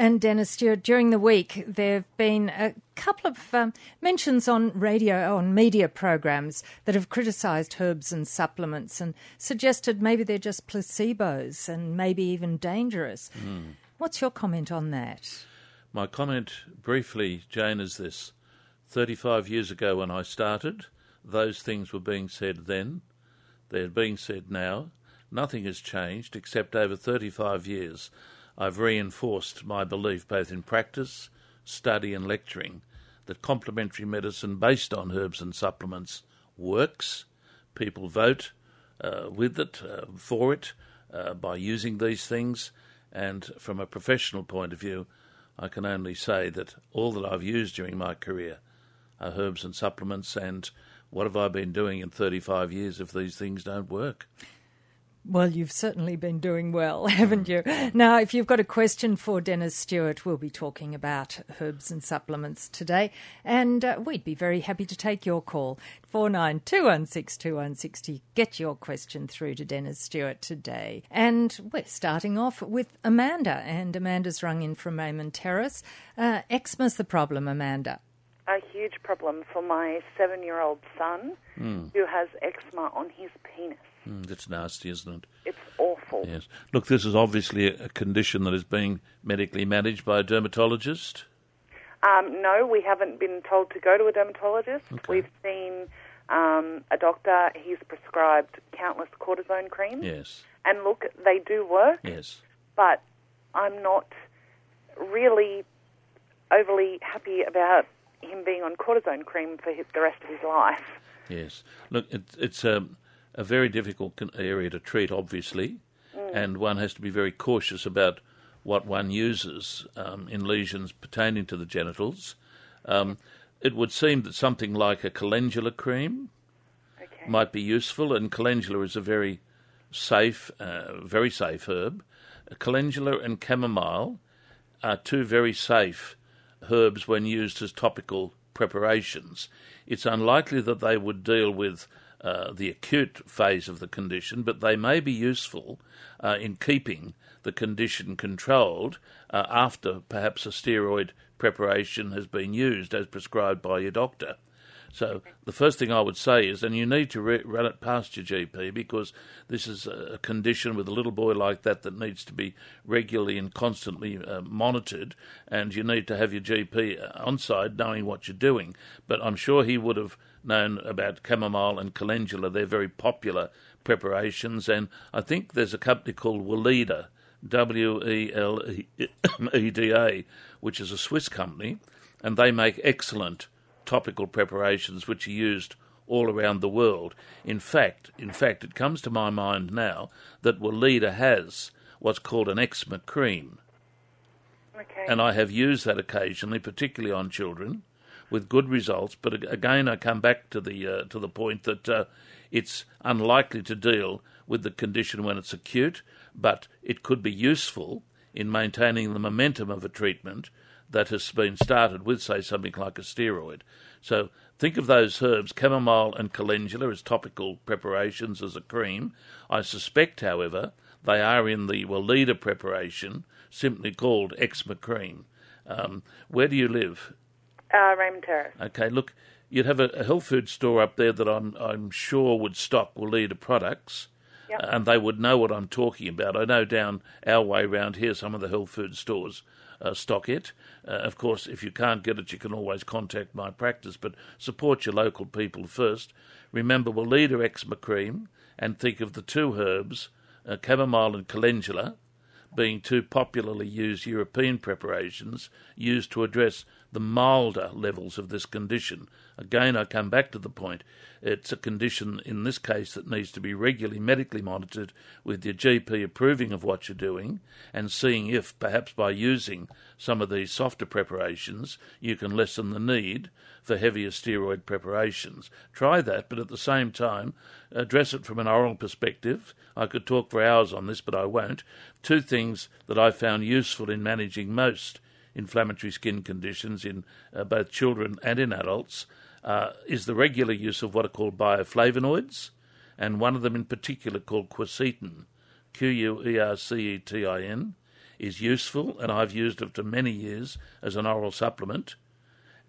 And Dennis Stewart, during the week, there have been a couple of um, mentions on radio, on media programs that have criticised herbs and supplements and suggested maybe they're just placebos and maybe even dangerous. Mm. What's your comment on that? My comment, briefly, Jane, is this 35 years ago when I started, those things were being said then, they're being said now. Nothing has changed except over 35 years I've reinforced my belief both in practice, study, and lecturing that complementary medicine based on herbs and supplements works. People vote uh, with it, uh, for it, uh, by using these things. And from a professional point of view, I can only say that all that I've used during my career are herbs and supplements. And what have I been doing in 35 years if these things don't work? Well, you've certainly been doing well, haven't you? Now, if you've got a question for Dennis Stewart, we'll be talking about herbs and supplements today, and uh, we'd be very happy to take your call. 49216216 Get your question through to Dennis Stewart today. And we're starting off with Amanda, and Amanda's rung in from Raymond Terrace. Uh, the problem, Amanda a huge problem for my seven year old son mm. who has eczema on his penis. Mm, that's nasty, isn't it? It's awful. Yes. Look, this is obviously a condition that is being medically managed by a dermatologist. Um, no, we haven't been told to go to a dermatologist. Okay. We've seen um, a doctor. He's prescribed countless cortisone creams. Yes. And look, they do work. Yes. But I'm not really overly happy about him being on cortisone cream for his, the rest of his life. Yes. Look, it, it's a, a very difficult area to treat, obviously, mm. and one has to be very cautious about what one uses um, in lesions pertaining to the genitals. Um, it would seem that something like a calendula cream okay. might be useful, and calendula is a very safe, uh, very safe herb. Calendula and chamomile are two very safe herbs when used as topical preparations. It's unlikely that they would deal with uh, the acute phase of the condition, but they may be useful uh, in keeping the condition controlled uh, after perhaps a steroid preparation has been used as prescribed by your doctor. So the first thing I would say is, and you need to re- run it past your GP because this is a condition with a little boy like that that needs to be regularly and constantly uh, monitored, and you need to have your GP uh, on side knowing what you're doing. But I'm sure he would have known about chamomile and calendula. They're very popular preparations, and I think there's a company called Weleda, W E L E D A, which is a Swiss company, and they make excellent topical preparations which are used all around the world. In fact, in fact, it comes to my mind now that Weleda has what's called an eczema cream. Okay. And I have used that occasionally, particularly on children, with good results. But again, I come back to the uh, to the point that uh, it's unlikely to deal with the condition when it's acute, but it could be useful in maintaining the momentum of a treatment that has been started with, say, something like a steroid. So think of those herbs, chamomile and calendula, as topical preparations as a cream. I suspect, however, they are in the Weleda preparation, simply called eczema cream. Um, where do you live? Uh, Raymond Terrace. Okay, look, you'd have a, a, health food store up there that I'm I'm sure would stock Weleda products. Yep. And they would know what I'm talking about. I know down our way round here, some of the health food stores uh, stock it. Uh, of course, if you can't get it, you can always contact my practice, but support your local people first. Remember, Weleda eczema cream and think of the two herbs, uh, chamomile and calendula, being two popularly used European preparations used to address the milder levels of this condition. Again, I come back to the point it's a condition in this case that needs to be regularly medically monitored with your GP approving of what you're doing and seeing if, perhaps by using some of these softer preparations, you can lessen the need for heavier steroid preparations. Try that, but at the same time, address it from an oral perspective. I could talk for hours on this, but I won't. Two things that I found useful in managing most inflammatory skin conditions in uh, both children and in adults uh, is the regular use of what are called bioflavonoids, and one of them in particular called quercetin, Q U E R C E T I N. is useful, and I've used it for many years as an oral supplement.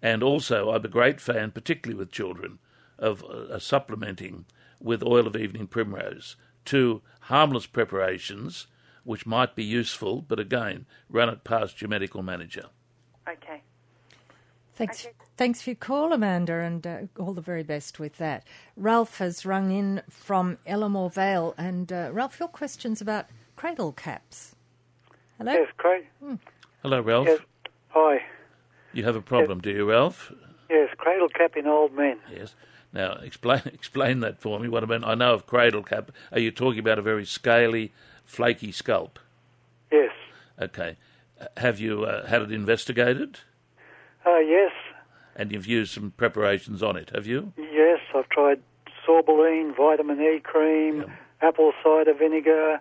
And also, I'm a great fan, particularly with children, of uh, supplementing with oil of evening primrose. Two harmless preparations which might be useful, but again, run it past your medical manager. Okay. Thanks. Okay. Thanks for your call, Amanda, and uh, all the very best with that. Ralph has rung in from Elermore Vale, and uh, Ralph, your question's about cradle caps. Hello. Yes, great. Hello, Ralph. Yes. Hi. You have a problem, do you, Ralph? Yes, cradle cap in old men. Yes. Now, explain explain that for me. What I mean, I know of cradle cap. Are you talking about a very scaly, flaky scalp? Yes. Okay. Have you uh, had it investigated? Uh, yes. And you've used some preparations on it, have you? Yes, I've tried sorbolene, vitamin E cream, apple cider vinegar,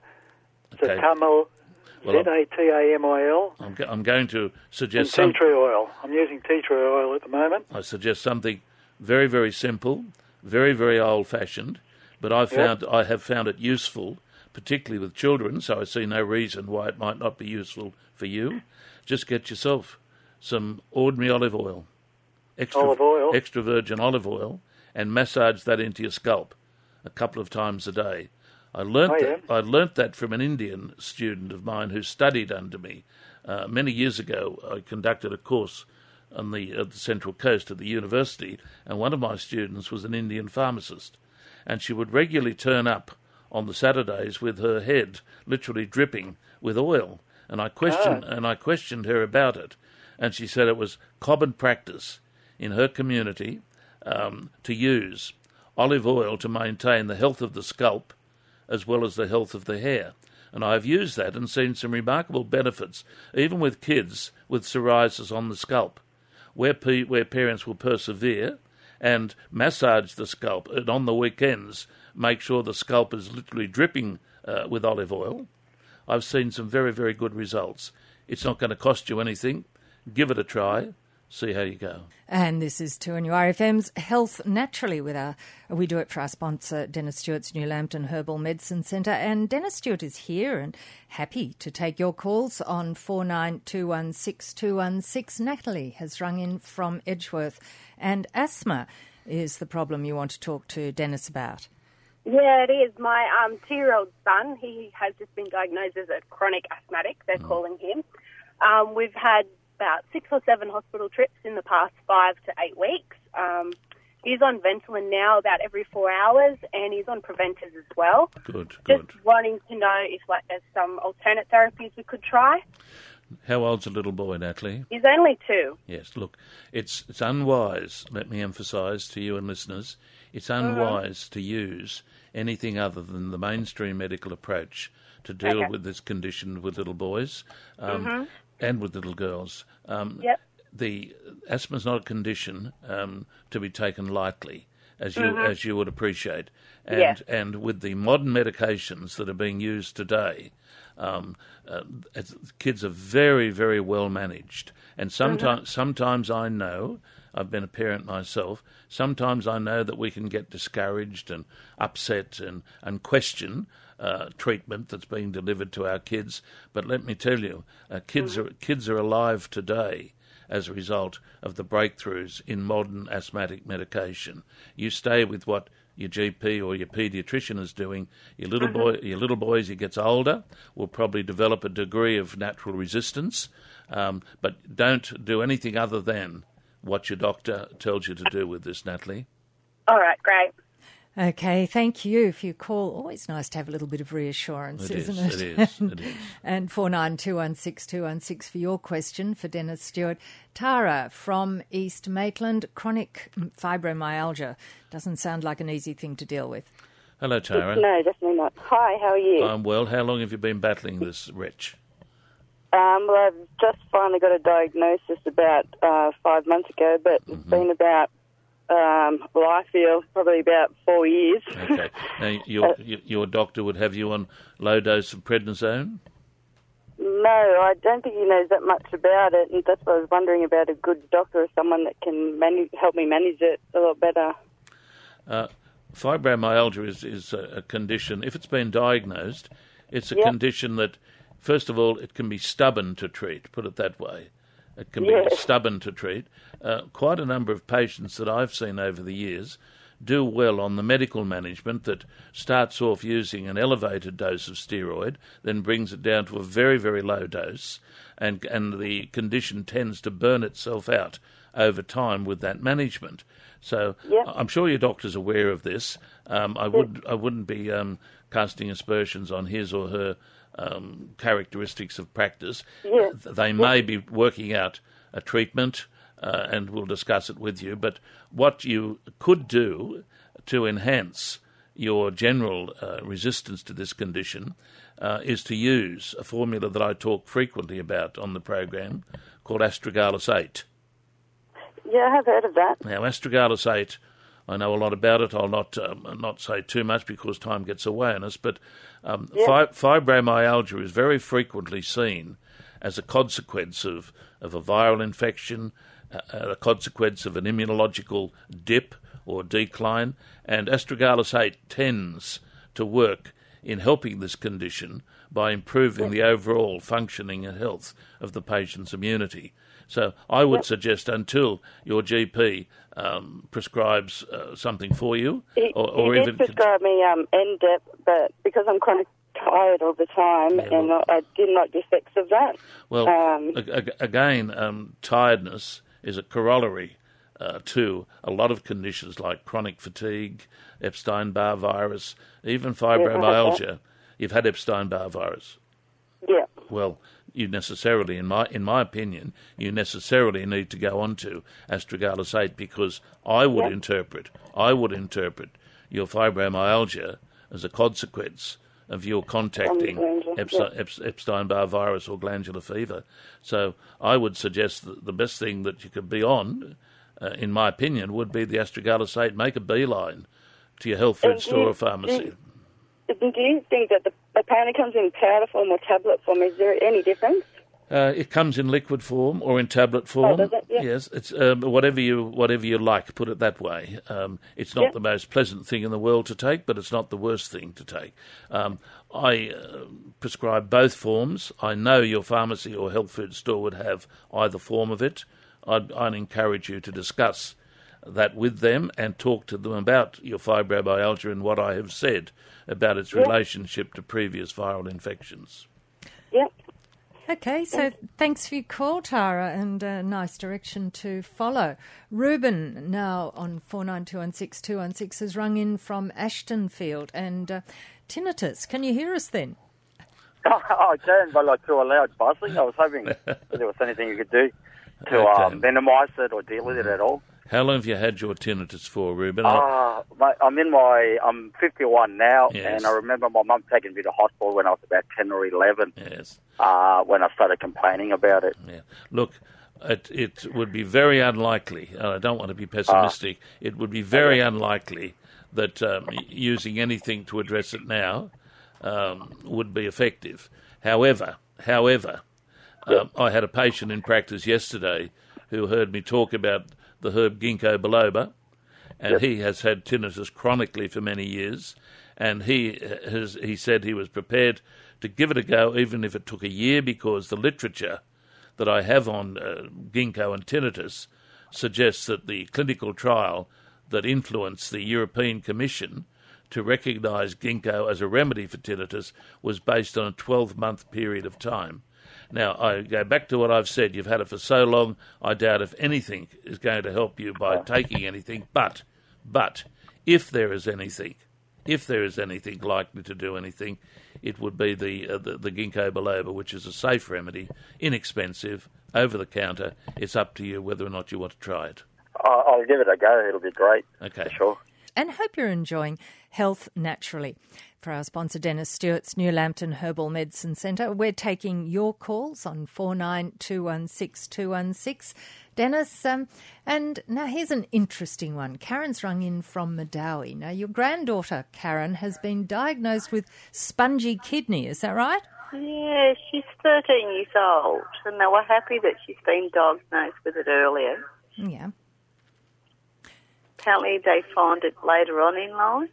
Okay. Zatamil, Well, I'm- Z-A-T-A-M-I-L, I'm, go- I'm going to and suggest tea tree oil. I'm using tea tree oil at the moment. I suggest something very, very simple, very, very old-fashioned, but I found I have found it useful, particularly with children. So I see no reason why it might not be useful for you. Just get yourself some ordinary olive oil, extra Olive oil? extra virgin olive oil, and massage that into your scalp a couple of times a day. I learnt Oh, that. I learnt that from an Indian student of mine who studied under me uh, many years ago. I conducted a course on the, at the Central Coast at the university, and one of my students was an Indian pharmacist, and she would regularly turn up on the Saturdays with her head literally dripping with oil. And I questioned and I questioned her about it, and she said it was common practice in her community um, to use olive oil to maintain the health of the scalp as well as the health of the hair. And I've used that and seen some remarkable benefits, even with kids with psoriasis on the scalp, where, pe- where parents will persevere and massage the scalp, and on the weekends make sure the scalp is literally dripping uh, with olive oil. I've seen some very, very good results. It's not going to cost you anything. Give it a try. See how you go. And this is 2NURFM's Health Naturally with our, we do it for our sponsor, Dennis Stewart's New Lambton Herbal Medicine Centre. And Dennis Stewart is here and happy to take your calls on 49216216. Natalie has rung in from Edgeworth and asthma is the problem you want to talk to Dennis about. Yeah, it is. My um, two-year-old son, he has just been diagnosed as a chronic asthmatic. They're calling him. Um, we've had about six or seven hospital trips in the past five to eight weeks. Um, he's on Ventolin now about every four hours, and he's on Preventers as well. Good, good. Just wanting to know if like there's some alternate therapies we could try. How old's the little boy, Natalie? He's only two. Yes, look, it's it's unwise. Let me emphasise to you and listeners, it's unwise to use anything other than the mainstream medical approach to deal Okay. with this condition with little boys um, and with little girls. Um, Yep. The asthma is not a condition um, to be taken lightly, as you as you would appreciate, and Yeah. and with the modern medications that are being used today, um, uh, kids are very, very well managed. And sometimes, sometimes I know, I've been a parent myself, sometimes I know that we can get discouraged and upset and, and question uh, treatment that's being delivered to our kids. But let me tell you, uh, kids, are, kids are alive today as a result of the breakthroughs in modern asthmatic medication. You stay with what your GP or your paediatrician is doing. Your little boy, your little boy, as he gets older, will probably develop a degree of natural resistance. Um, but don't do anything other than what your doctor tells you to do with this, Natalie. All right, great. Okay, thank you for your call. Always nice to have a little bit of reassurance, It is, isn't it? it is, it is. and 49216216 for your question for Dennis Stewart. Tara from East Maitland, chronic fibromyalgia. Doesn't sound like an easy thing to deal with. Hello, Tara. No, definitely not. Hi, how are you? I'm well. How long have you been battling this wretch? Um, well, I've just finally got a diagnosis about uh, five months ago, but it's been about, um, well, I feel probably about four years. Okay. Now, your your your doctor would have you on low dose of prednisone. No, I don't think he knows that much about it, and that's why I was wondering about a good doctor or someone that can manage, help me manage it a lot better. Uh, fibromyalgia is, is a, a condition, if it's been diagnosed, it's a Yep. condition that first of all, it can be stubborn to treat, put it that way. It can Yes. be stubborn to treat. Uh, quite a number of patients that I've seen over the years do well on the medical management that starts off using an elevated dose of steroid, then brings it down to a very, very low dose, and, and the condition tends to burn itself out over time with that management. So Yep. I'm sure your doctor's aware of this. Um, I would I wouldn't be um, casting aspersions on his or her um, characteristics of practice. Th- They may be working out a treatment, uh, and we'll discuss it with you. But what you could do to enhance your general uh, resistance to this condition uh, is to use a formula that I talk frequently about on the program called astragalus 8. Yeah, I have heard of that. Now, astragalus 8, I know a lot about it. I'll not um, not say too much because time gets away on us, but um, fi- fibromyalgia is very frequently seen as a consequence of, of a viral infection, uh, a consequence of an immunological dip or decline, and astragalus 8 tends to work in helping this condition by improving the overall functioning and health of the patient's immunity. So I would suggest until your GP um, prescribes uh, something for you, He, or, or he even did prescribe me um, Endep, but because I'm kind of tired all the time, Yeah, and well- I, I didn't like the effects of that. Well, Um, again, um, tiredness is a corollary uh, to a lot of conditions like chronic fatigue, Epstein-Barr virus, even fibromyalgia. You've had Epstein-Barr virus. Yeah. Well, you necessarily, in my in my opinion, you necessarily need to go on to astragalus 8 because I would interpret, I would interpret your fibromyalgia as a consequence of your contacting glandular, Epste- Ep- Epstein-Barr virus or glandular fever. So I would suggest that the best thing that you could be on, uh, in my opinion, would be the astragalus 8. Make a beeline to your health food And store you- or pharmacy. Do you think that the apparently comes in powder form or tablet form? Is there any difference? Uh, it comes in liquid form or in tablet form. does it? Yeah. Yes, it's um, whatever you whatever you like. Put it that way. Um, it's not Yeah. the most pleasant thing in the world to take, but it's not the worst thing to take. Um, I uh, prescribe both forms. I know your pharmacy or health food store would have either form of it. I'd, I'd encourage you to discuss that with them and talk to them about your fibromyalgia and what I have said about its relationship to previous viral infections. Yeah. Okay, so thanks for your call, Tara, and a nice direction to follow. Ruben, now on 49216216, has rung in from Ashtonfield. And uh, tinnitus, can you hear us then? Oh, I can, but like through a loud buzzing. I was hoping there was anything you could do to Okay. um, minimise it or deal with it at all. How long have you had your tinnitus for, Ruben? Uh, mate, I'm in my, I'm 51 now, Yes. and I remember my mum taking me to hospital when I was about 10 or 11, yes. uh, when I started complaining about it. Yeah. Look, it, it would be very unlikely, and I don't want to be pessimistic, it would be very unlikely that um, using anything to address it now um, would be effective. However, however, um, I had a patient in practice yesterday who heard me talk about the herb ginkgo biloba, and he has had tinnitus chronically for many years, and he has he said he was prepared to give it a go, even if it took a year, because the literature that I have on uh, ginkgo and tinnitus suggests that the clinical trial that influenced the European Commission to recognise ginkgo as a remedy for tinnitus was based on a 12 month period of time. Now, I go back to what I've said. You've had it for so long, I doubt if anything is going to help you by taking anything. But, but, if there is anything, if there is anything likely to do anything, it would be the, uh, the, the ginkgo biloba, which is a safe remedy, inexpensive, over the counter. It's up to you whether or not you want to try it. I- I'll give it a go. It'll be great. Okay. For sure. And hope you're enjoying health naturally. For our sponsor, Dennis Stewart's New Lambton Herbal Medicine Centre, we're taking your calls on 49216216. Dennis, um, and now here's an interesting one. Karen's rung in from Medowie. Now, your granddaughter, Karen, has been diagnosed with spongy kidney, is that right? Yeah, she's 13 years old, and they were happy that she's been diagnosed with it earlier. Yeah. Apparently, they find it later on in life.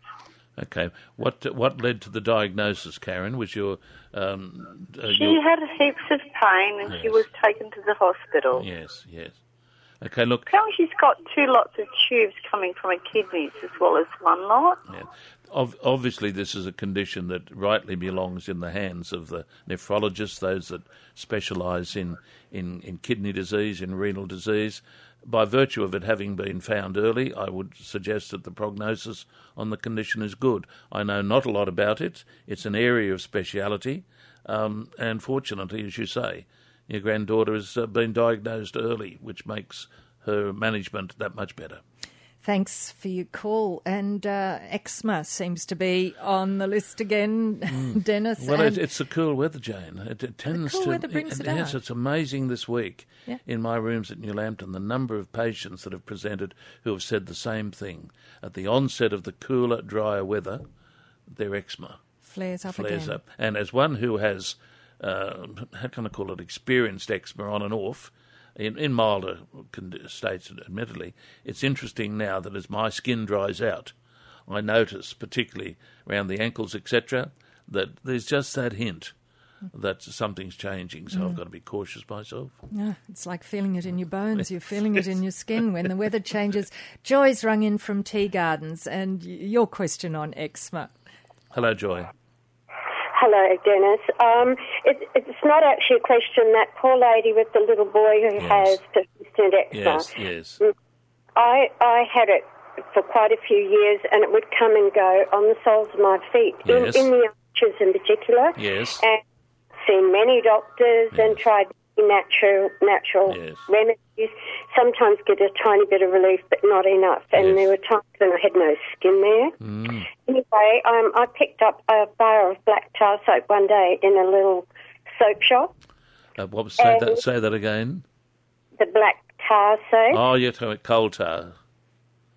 Okay. What what led to the diagnosis, Karen? Was your um, uh, She your- had heaps of pain and she was taken to the hospital. yes, yes. Okay, look, Apparently she's got two lots of tubes coming from her kidneys as well as one lot. Yeah. Ob- obviously, this is a condition that rightly belongs in the hands of the nephrologists, those that specialise in, in, in kidney disease, in renal disease. By virtue of it having been found early, I would suggest that the prognosis on the condition is good. I know not a lot about it. It's an area of speciality, um, and fortunately, as you say, your granddaughter has uh, been diagnosed early, which makes her management that much better. Thanks for your call. And uh, eczema seems to be on the list again, Dennis. Hmm. Well, it, it's the cool weather, Jane. It, it tends cool to. weather brings it yes, out. it's amazing this week Yeah. in my rooms at New Lambton the number of patients that have presented who have said the same thing at the onset of the cooler, drier weather. Their eczema flares up flares again. up, and as one who has, uh, how can I call it, experienced eczema on and off. In, in milder states, admittedly, it's interesting now that as my skin dries out, I notice, particularly around the ankles, etc., that there's just that hint that something's changing. So I've mm. got to be cautious myself. Yeah, it's like feeling it in your bones. You're feeling it in your skin when the weather changes. Joy's rung in from Tea Gardens, and your question on eczema. Hello, Joy. Hello, Dennis. Um, it, it's not actually a question. That poor lady with the little boy who Yes. has persistent eczema. Yes, yes. I I had it for quite a few years, and it would come and go on the soles of my feet, Yes. in, in the arches in particular. Yes. And seen many doctors and tried natural natural Yes. remedies. Sometimes get a tiny bit of relief, but not enough. And Yes. there were times when I had no skin there. Mm. Anyway, um, I picked up a bar of black tar soap one day in a little soap shop. Uh, what was, say, that, say that again. The black tar soap. Oh, you're talking about coal tar.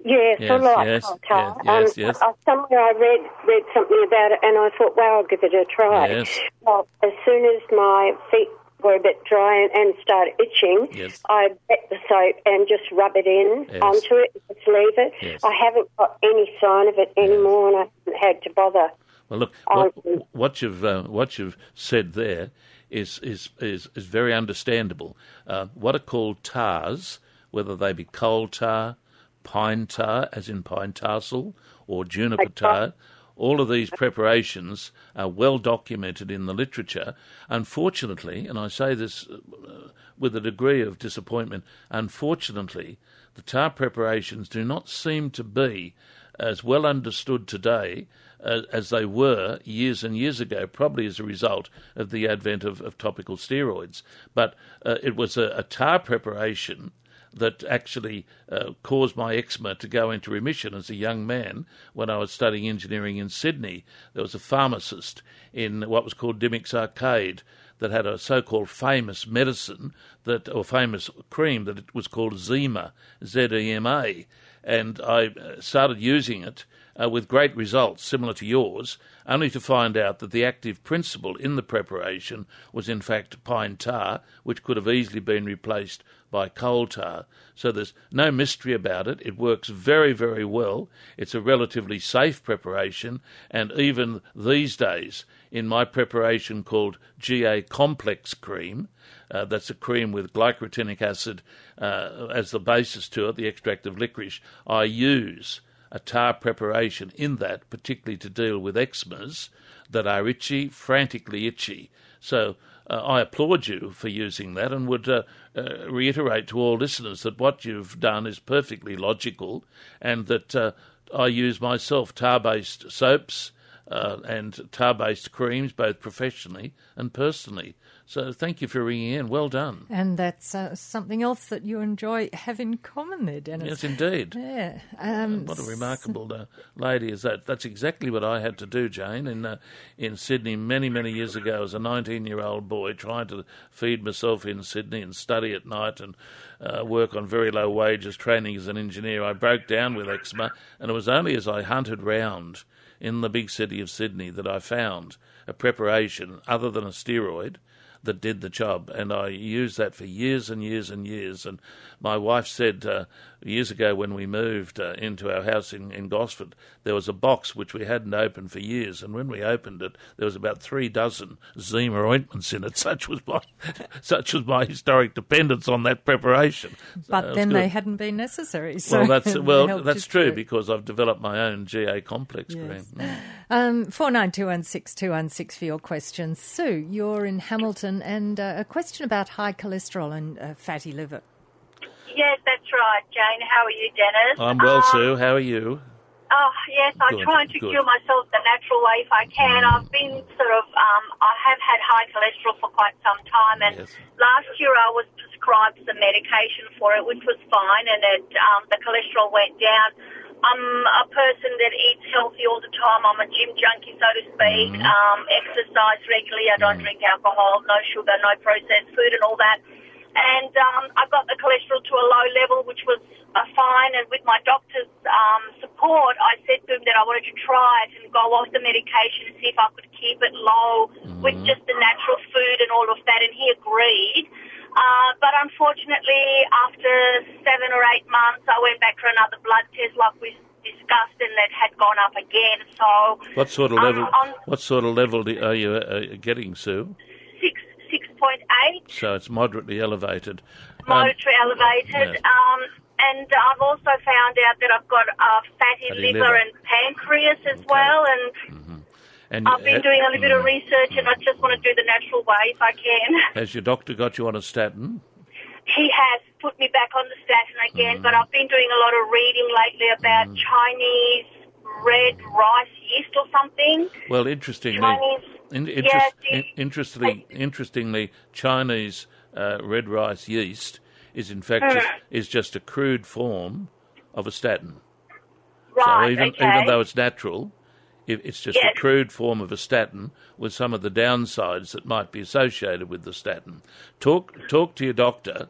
Yes, Yes, I like yes, coal tar. yes, yes, um, yes. uh, somewhere I read read something about it, and I thought, wow, I'll give it a try. Yes. Well, as soon as my feet were a bit dry and, and started itching, Yes. I wet the soap and just rub it in Yes. onto it, and just leave it. Yes. I haven't got any sign of it anymore, and I haven't had to bother. Well, look, Um, what, what you've uh, what you've said there is is is, is very understandable. Uh, what are called tars, whether they be coal tar, pine tar, as in Pinetarsol, or juniper tar. All of these preparations are well documented in the literature. Unfortunately, and I say this uh, with a degree of disappointment, unfortunately, the tar preparations do not seem to be as well understood today uh, as they were years and years ago, probably as a result of the advent of, of topical steroids. But uh, it was a, a tar preparation that actually uh, caused my eczema to go into remission as a young man when I was studying engineering in Sydney. There was a pharmacist in what was called Dimmick's Arcade that had a so-called famous medicine that, or famous cream that it was called Zema, Z-E-M-A, and I uh, started using it uh, with great results, similar to yours, only to find out that the active principle in the preparation was in fact pine tar, which could have easily been replaced by coal tar. So there's no mystery about it. It works very, very well. It's a relatively safe preparation, and even these days, in my preparation called GA Complex Cream, uh, that's a cream with glycyrrhetinic acid uh, as the basis to it, the extract of licorice. I use a tar preparation in that, particularly to deal with eczemas that are itchy, frantically itchy. So uh, I applaud you for using that and would uh, uh, reiterate to all listeners that what you've done is perfectly logical and that uh, I use myself tar based soaps. Uh, and tar-based creams, both professionally and personally. So, thank you for ringing in. Well done. And that's uh, something else that you enjoy have in common there, Dennis. Yes, indeed. Yeah. Um, What a remarkable uh, lady is that? That's exactly what I had to do, Jane, in uh, in Sydney many many years ago as a 19 year old boy, trying to feed myself in Sydney and study at night and uh, work on very low wages, training as an engineer. I broke down with eczema, and it was only as I hunted round in the big city of Sydney that I found a preparation other than a steroid that did the job, and I used that for years and years and years. And my wife said uh, years ago when we moved uh, into our house in, in Gosford, there was a box which we hadn't opened for years, and when we opened it, there was about three dozen Zema ointments in it. Such was my such was my historic dependence on that preparation. But So then they hadn't been necessary. So well, that's well, that's true because I've developed my own GA complex. Yes. Graham. Um, 49216216 for your questions. Sue, you're in Hamilton, and uh, a question about high cholesterol and uh, fatty liver. Yes, that's right, Jane. How are you, Dennis? I'm well, Um, Sue. How are you? Oh, yes, I'm Good, trying to good. cure myself the natural way if I can. I've been sort of, um, I have had high cholesterol for quite some time, and Yes. last year I was prescribed some medication for it, which was fine, and it, um, the cholesterol went down. I'm a person that eats healthy all the time. I'm a gym junkie, so to speak. Mm-hmm. Um, exercise regularly. I don't drink alcohol, no sugar, no processed food, and all that. And um, I got the cholesterol to a low level, which was uh, fine. And with my doctor's um, support, I said to him that I wanted to try it and go off the medication and see if I could keep it low with just the natural food and all of that. And he agreed. Uh, but unfortunately, after seven or eight months, I went back for another blood test, like we discussed, and it had gone up again. So What sort of um, level? on What sort of level are you uh, getting, Sue? six six point eight. So it's moderately elevated. Um, elevated. yes. Um, and I've also found out that I've got uh, fatty, Fatty liver, liver. and pancreas as well. And and I've been uh, doing a little bit of mm. research, and I just want to do the natural way if I can. Has your doctor got you on a statin? He has put me back on the statin again, Mm. but I've been doing a lot of reading lately about Chinese red rice yeast or something. Well, interestingly, Chinese. in, interest, do in, interestingly, interestingly, Chinese uh, red rice yeast is in fact Hmm. just, is just a crude form of a statin. Right, so even okay. even though it's natural, it's just Yes. a crude form of a statin with some of the downsides that might be associated with the statin. Talk talk to your doctor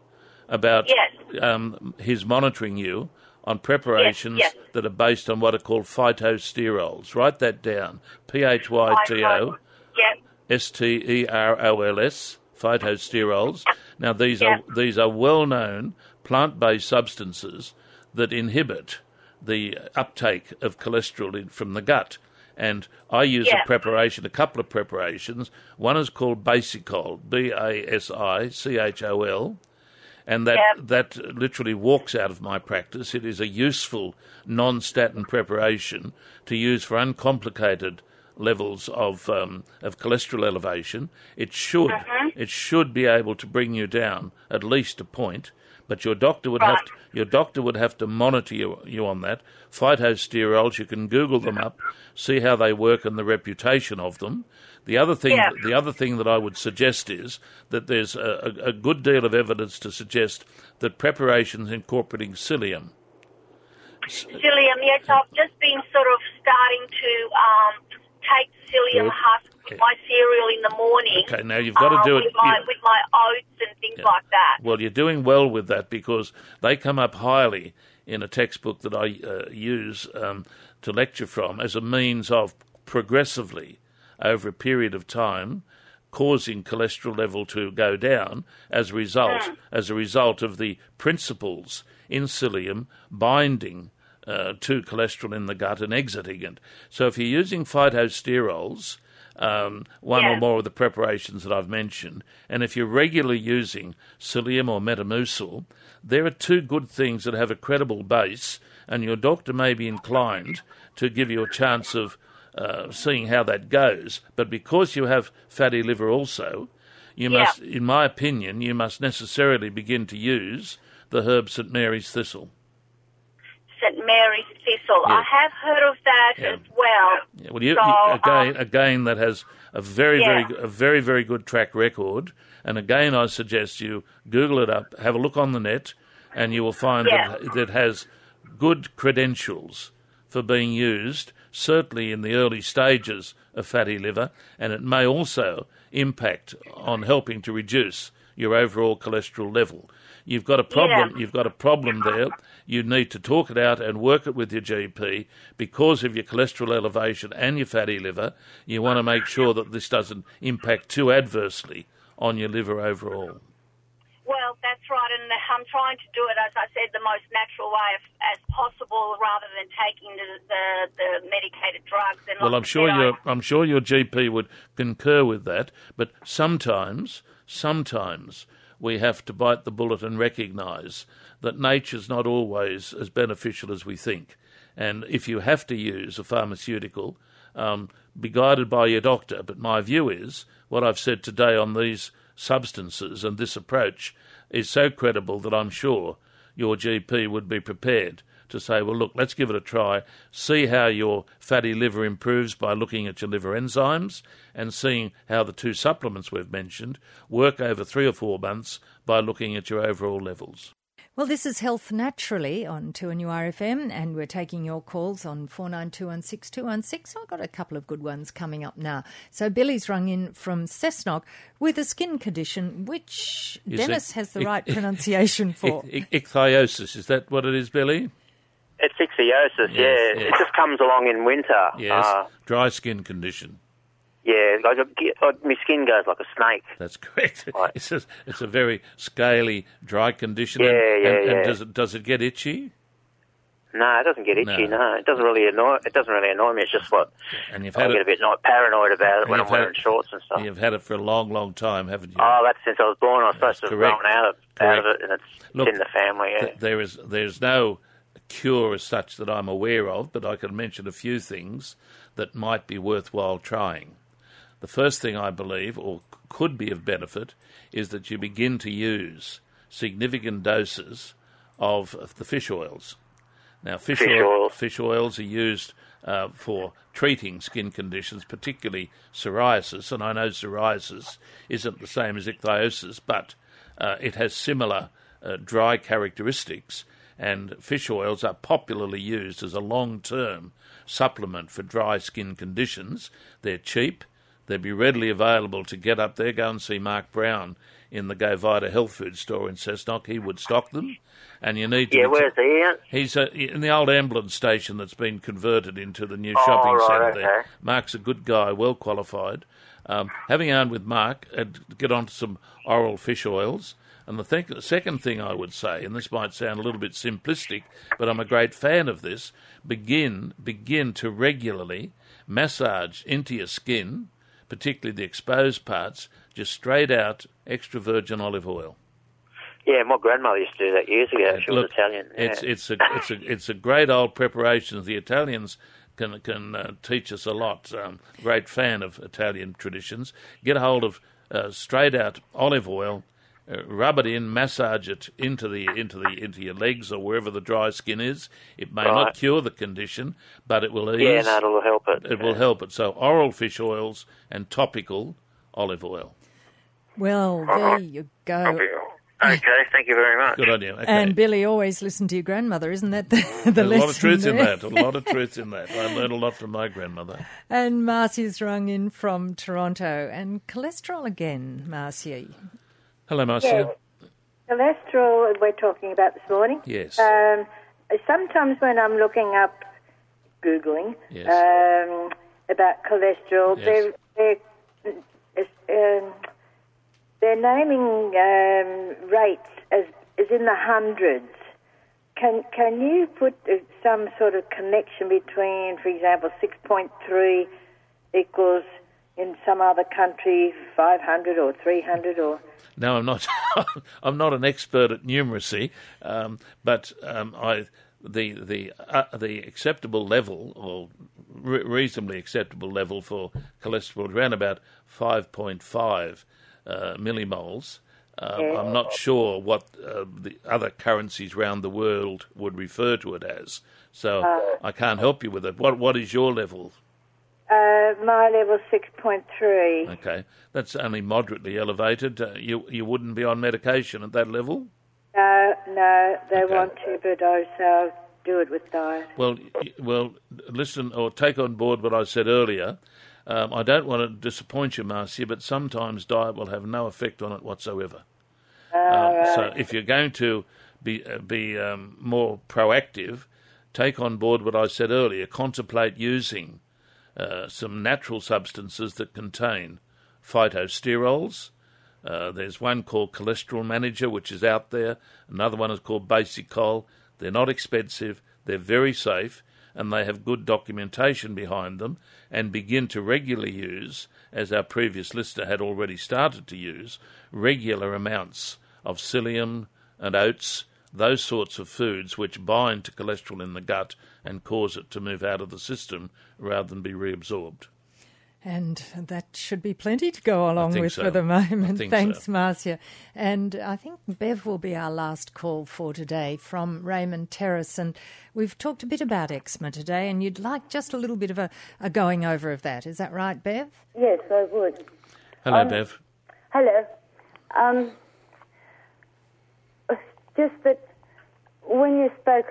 about Yes. um, his monitoring you on preparations yes. that are based on what are called phytosterols. Write that down. P H Y T O. S T E R O L S, phytosterols. Now these are these are well known plant based substances that inhibit the uptake of cholesterol in, from the gut. And I use Yeah. a preparation, a couple of preparations. One is called Basichol, B A S I C H O L, and that Yep. that literally walks out of my practice. It is a useful non-statin preparation to use for uncomplicated levels of um, of cholesterol elevation. It should it should be able to bring you down at least a point, but your doctor would have to, your doctor would have to monitor you, you on that. Phytosterols, you can Google them up, see how they work and the reputation of them. The other thing, Yeah. the other thing that I would suggest is that there's a, a, good deal of evidence to suggest that preparations incorporating psyllium. Psyllium, yes, I've just been sort of starting to um, take psyllium husk my cereal in the morning. Okay, now you've got to uh, do with it. My, you- with my oats and things like that. Well, you're doing well with that because they come up highly in a textbook that I uh, use um, to lecture from as a means of progressively, over a period of time, causing cholesterol level to go down as a result as a result of the principles in psyllium binding uh, to cholesterol in the gut and exiting it. So if you're using phytosterols, um, one or more of the preparations that I've mentioned, and if you're regularly using psyllium or metamucil, there are two good things that have a credible base, and your doctor may be inclined to give you a chance of uh, seeing how that goes. But because you have fatty liver also, you Yeah. must, in my opinion, you must necessarily begin to use the herb St Mary's thistle. St Mary's thistle. Yeah. I have heard of that Yeah. as well. Yeah, well, you, So, you- again, um, again, that has a very, very, a very, very good track record. And again, I suggest you Google it up, have a look on the net, and you will find that it has good credentials for being used. Certainly in the early stages of fatty liver, and it may also impact on helping to reduce your overall cholesterol level. You've got a problem. You've got a problem there. You need to talk it out and work it with your GP because of your cholesterol elevation and your fatty liver. You want to make sure that this doesn't impact too adversely on your liver overall. Well, that's right, and I'm trying to do it, as I said, the most natural way of, as possible, rather than taking the, the, the medicated drugs. And Well, I'm sure your I'm sure your GP would concur with that, but sometimes, sometimes we have to bite the bullet and recognise that nature's not always as beneficial as we think. And if you have to use a pharmaceutical, um, be guided by your doctor. But my view is what I've said today on these substances and this approach is so credible that I'm sure your GP would be prepared to say, well, look, let's give it a try, see how your fatty liver improves by looking at your liver enzymes and seeing how the two supplements we've mentioned work over three or four months by looking at your overall levels. Well, this is Health Naturally on 2NURFM, and we're taking your calls on 49216216. I've got a couple of good ones coming up now. So, Billy's rung in from Cessnock with a skin condition, which Is Dennis it- has the ic- right pronunciation for. Ich- ich- Ichthyosis, is that what it is, Billy? It's ichthyosis, Yes, yeah. yes. It just comes along in winter. Yes, Uh, dry skin condition. yeah, I I- my skin goes like a snake. That's correct. It's a, it's a very scaly, dry condition. Yeah, and, yeah, and, and does it does it get itchy? No, it doesn't get itchy. No. No, it doesn't really annoy. It doesn't really annoy me. It's just what And you've I had get it. a bit like, paranoid about it when I'm wearing it, shorts and stuff. You've had it for a long, long time, haven't you? Oh, that's since I was born. I was supposed to have grown out of out of it, and it's, Look, it's in the family. Yeah. Th- there is there's no cure as such that I'm aware of, but I can mention a few things that might be worthwhile trying. The first thing I believe, or could be of benefit, is that you begin to use significant doses of, the fish oils. Now, fish, Fish oil- oils. fish oils are used uh, for treating skin conditions, particularly psoriasis. And I know psoriasis isn't the same as ichthyosis, but uh, it has similar uh, dry characteristics. And fish oils are popularly used as a long term supplement for dry skin conditions. They're cheap, they'd be readily available to get up there. Go and see Mark Brown in the Go Vita health food store in Cessnock. He would stock them. And you need to Yeah, where's he at? He's uh, in the old ambulance station that's been converted into the new Oh, shopping right, centre okay. there. Mark's a good guy, well qualified. Um, having yarned with Mark, uh, get onto some oral fish oils. And the th- second thing I would say, and this might sound a little bit simplistic, but I'm a great fan of this, begin begin to regularly massage into your skin, particularly the exposed parts, just straight out extra virgin olive oil. Yeah, my grandmother used to do that years ago. She was Italian. Yeah. It's it's a it's a it's a great old preparation. The Italians can can uh, teach us a lot. Um, great fan of Italian traditions. Get a hold of uh, straight out olive oil. Uh, rub it in, massage it into the into the into your legs or wherever the dry skin is. It may Right. not cure the condition, but it will ease. yeah, no, it'll help it. It will help it. So oral fish oils and topical olive oil. Well, there you go. Okay, thank you very much. Good on you. Okay. And Billy always listened to your grandmother, isn't that the, the There's a lot of lesson truth in that. A lot of truth in that. I learned a lot from my grandmother. And Marcy's rung in from Toronto. And cholesterol again, Marcy. Hello, Marcia. Cholesterol, we're talking about this morning. Yes. Um, sometimes when I'm looking up, Googling, Yes. um, about cholesterol, Yes. they're, they're, um, they're naming um, rates as, as in the hundreds. Can, can you put uh, some sort of connection between, for example, 6.3 equals in some other country 500 or 300 or... No, I'm not. I'm not an expert at numeracy, um, but um, I the the uh, the acceptable level or re- reasonably acceptable level for cholesterol is around about 5.5 uh, millimoles. Yeah. I'm not sure what uh, the other currencies around the world would refer to it as, so Uh. I can't help you with it. What what is your level? Uh, my level 6.3. Okay, that's only moderately elevated. Uh, you you wouldn't be on medication at that level. No, no, they Okay. want to, but I so do it with diet. Well, well, listen or take on board what I said earlier. Um, I don't want to disappoint you, Marcia, but sometimes diet will have no effect on it whatsoever. Um, So if you're going to be uh, be um, more proactive, take on board what I said earlier. Contemplate using uh, some natural substances that contain phytosterols, Uh, there's one called Cholesterol Manager, which is out there. Another one is called Basichol. They're not expensive. They're very safe, and they have good documentation behind them. And begin to regularly use, as our previous listener had already started to use, regular amounts of psyllium and oats, those sorts of foods which bind to cholesterol in the gut and cause it to move out of the system rather than be reabsorbed. And that should be plenty to go along with so. for the moment. Thanks, so. Marcia. And I think Bev will be our last call for today from Raymond Terrace. And we've talked a bit about eczema today, and you'd like just a little bit of a, a going over of that. Is that right, Bev? Yes, I would. Hello, Um, Bev. Hello. Um, just that when you spoke,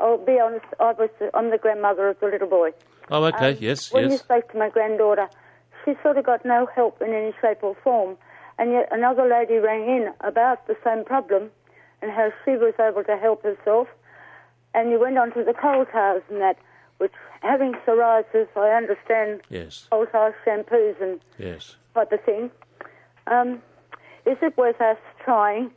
I'll be honest, I was, I'm the grandmother of the little boy. Oh, okay. Um, yes, when you spoke to my granddaughter, she sort of got no help in any shape or form. And yet another lady rang in about the same problem and how she was able to help herself. And you went on to the coal tars and that, which having psoriasis, I understand Yes, coal tar shampoos and yes. type of thing. Um, is it worth us trying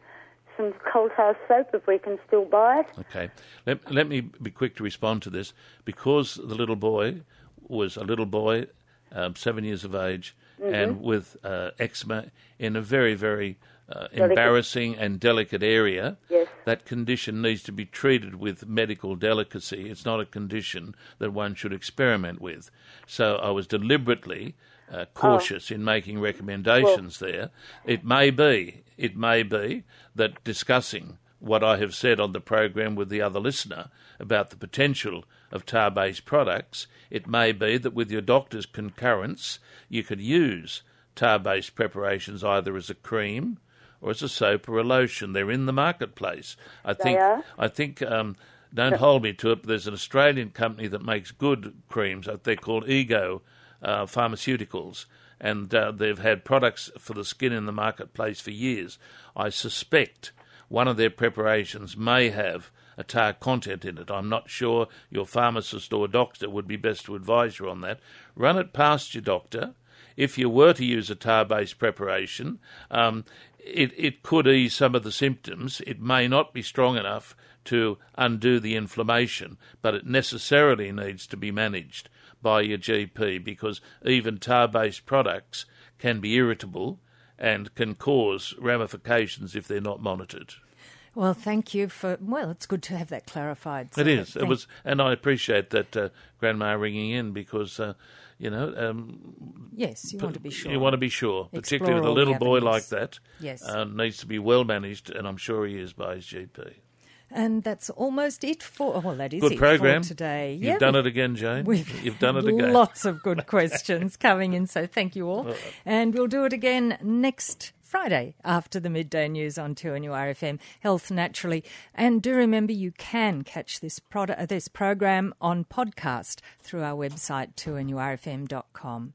some cold house soap if we can still buy it? Okay. Let, let me be quick to respond to this. Because the little boy was a little boy, um, seven years of age, and with uh, eczema in a very, very uh, embarrassing and delicate area, Yes. that condition needs to be treated with medical delicacy. It's not a condition that one should experiment with. So I was deliberately uh, cautious in making recommendations there. It may be, it may be that discussing what I have said on the program with the other listener about the potential of tar based products, it may be that with your doctor's concurrence, you could use tar based preparations either as a cream or as a soap or a lotion. They're in the marketplace. I think. are? I think. Um, don't hold me to it. But there's an Australian company that makes good creams. They're called Ego uh, Pharmaceuticals, and uh, they've had products for the skin in the marketplace for years. I suspect one of their preparations may have a tar content in it. I'm not sure. Your pharmacist or doctor would be best to advise you on that. Run it past your doctor. If you were to use a tar-based preparation, um, it, it could ease some of the symptoms. It may not be strong enough to undo the inflammation, but it necessarily needs to be managed by your GP because even tar based products can be irritable and can cause ramifications if they're not monitored. Well, thank you for. Well, it's good to have that clarified. so It is. It was, and I appreciate that uh, Grandma ringing in because, uh, you know, um, Yes, you want to be sure. You want to be sure, Explore particularly with a little boy avenues. like that. Yes. uh, needs to be well managed, and I'm sure he is by his GP. And that's almost it for. Well, that is Good it program for today. You've Yeah, done it again, Jane. We've You've done it again. Lots of good questions coming in, so thank you all. And we'll do it again next Friday after the midday news on 2NURFM, Health Naturally. And do remember you can catch this, product, uh, this program on podcast through our website, 2NURFM.com.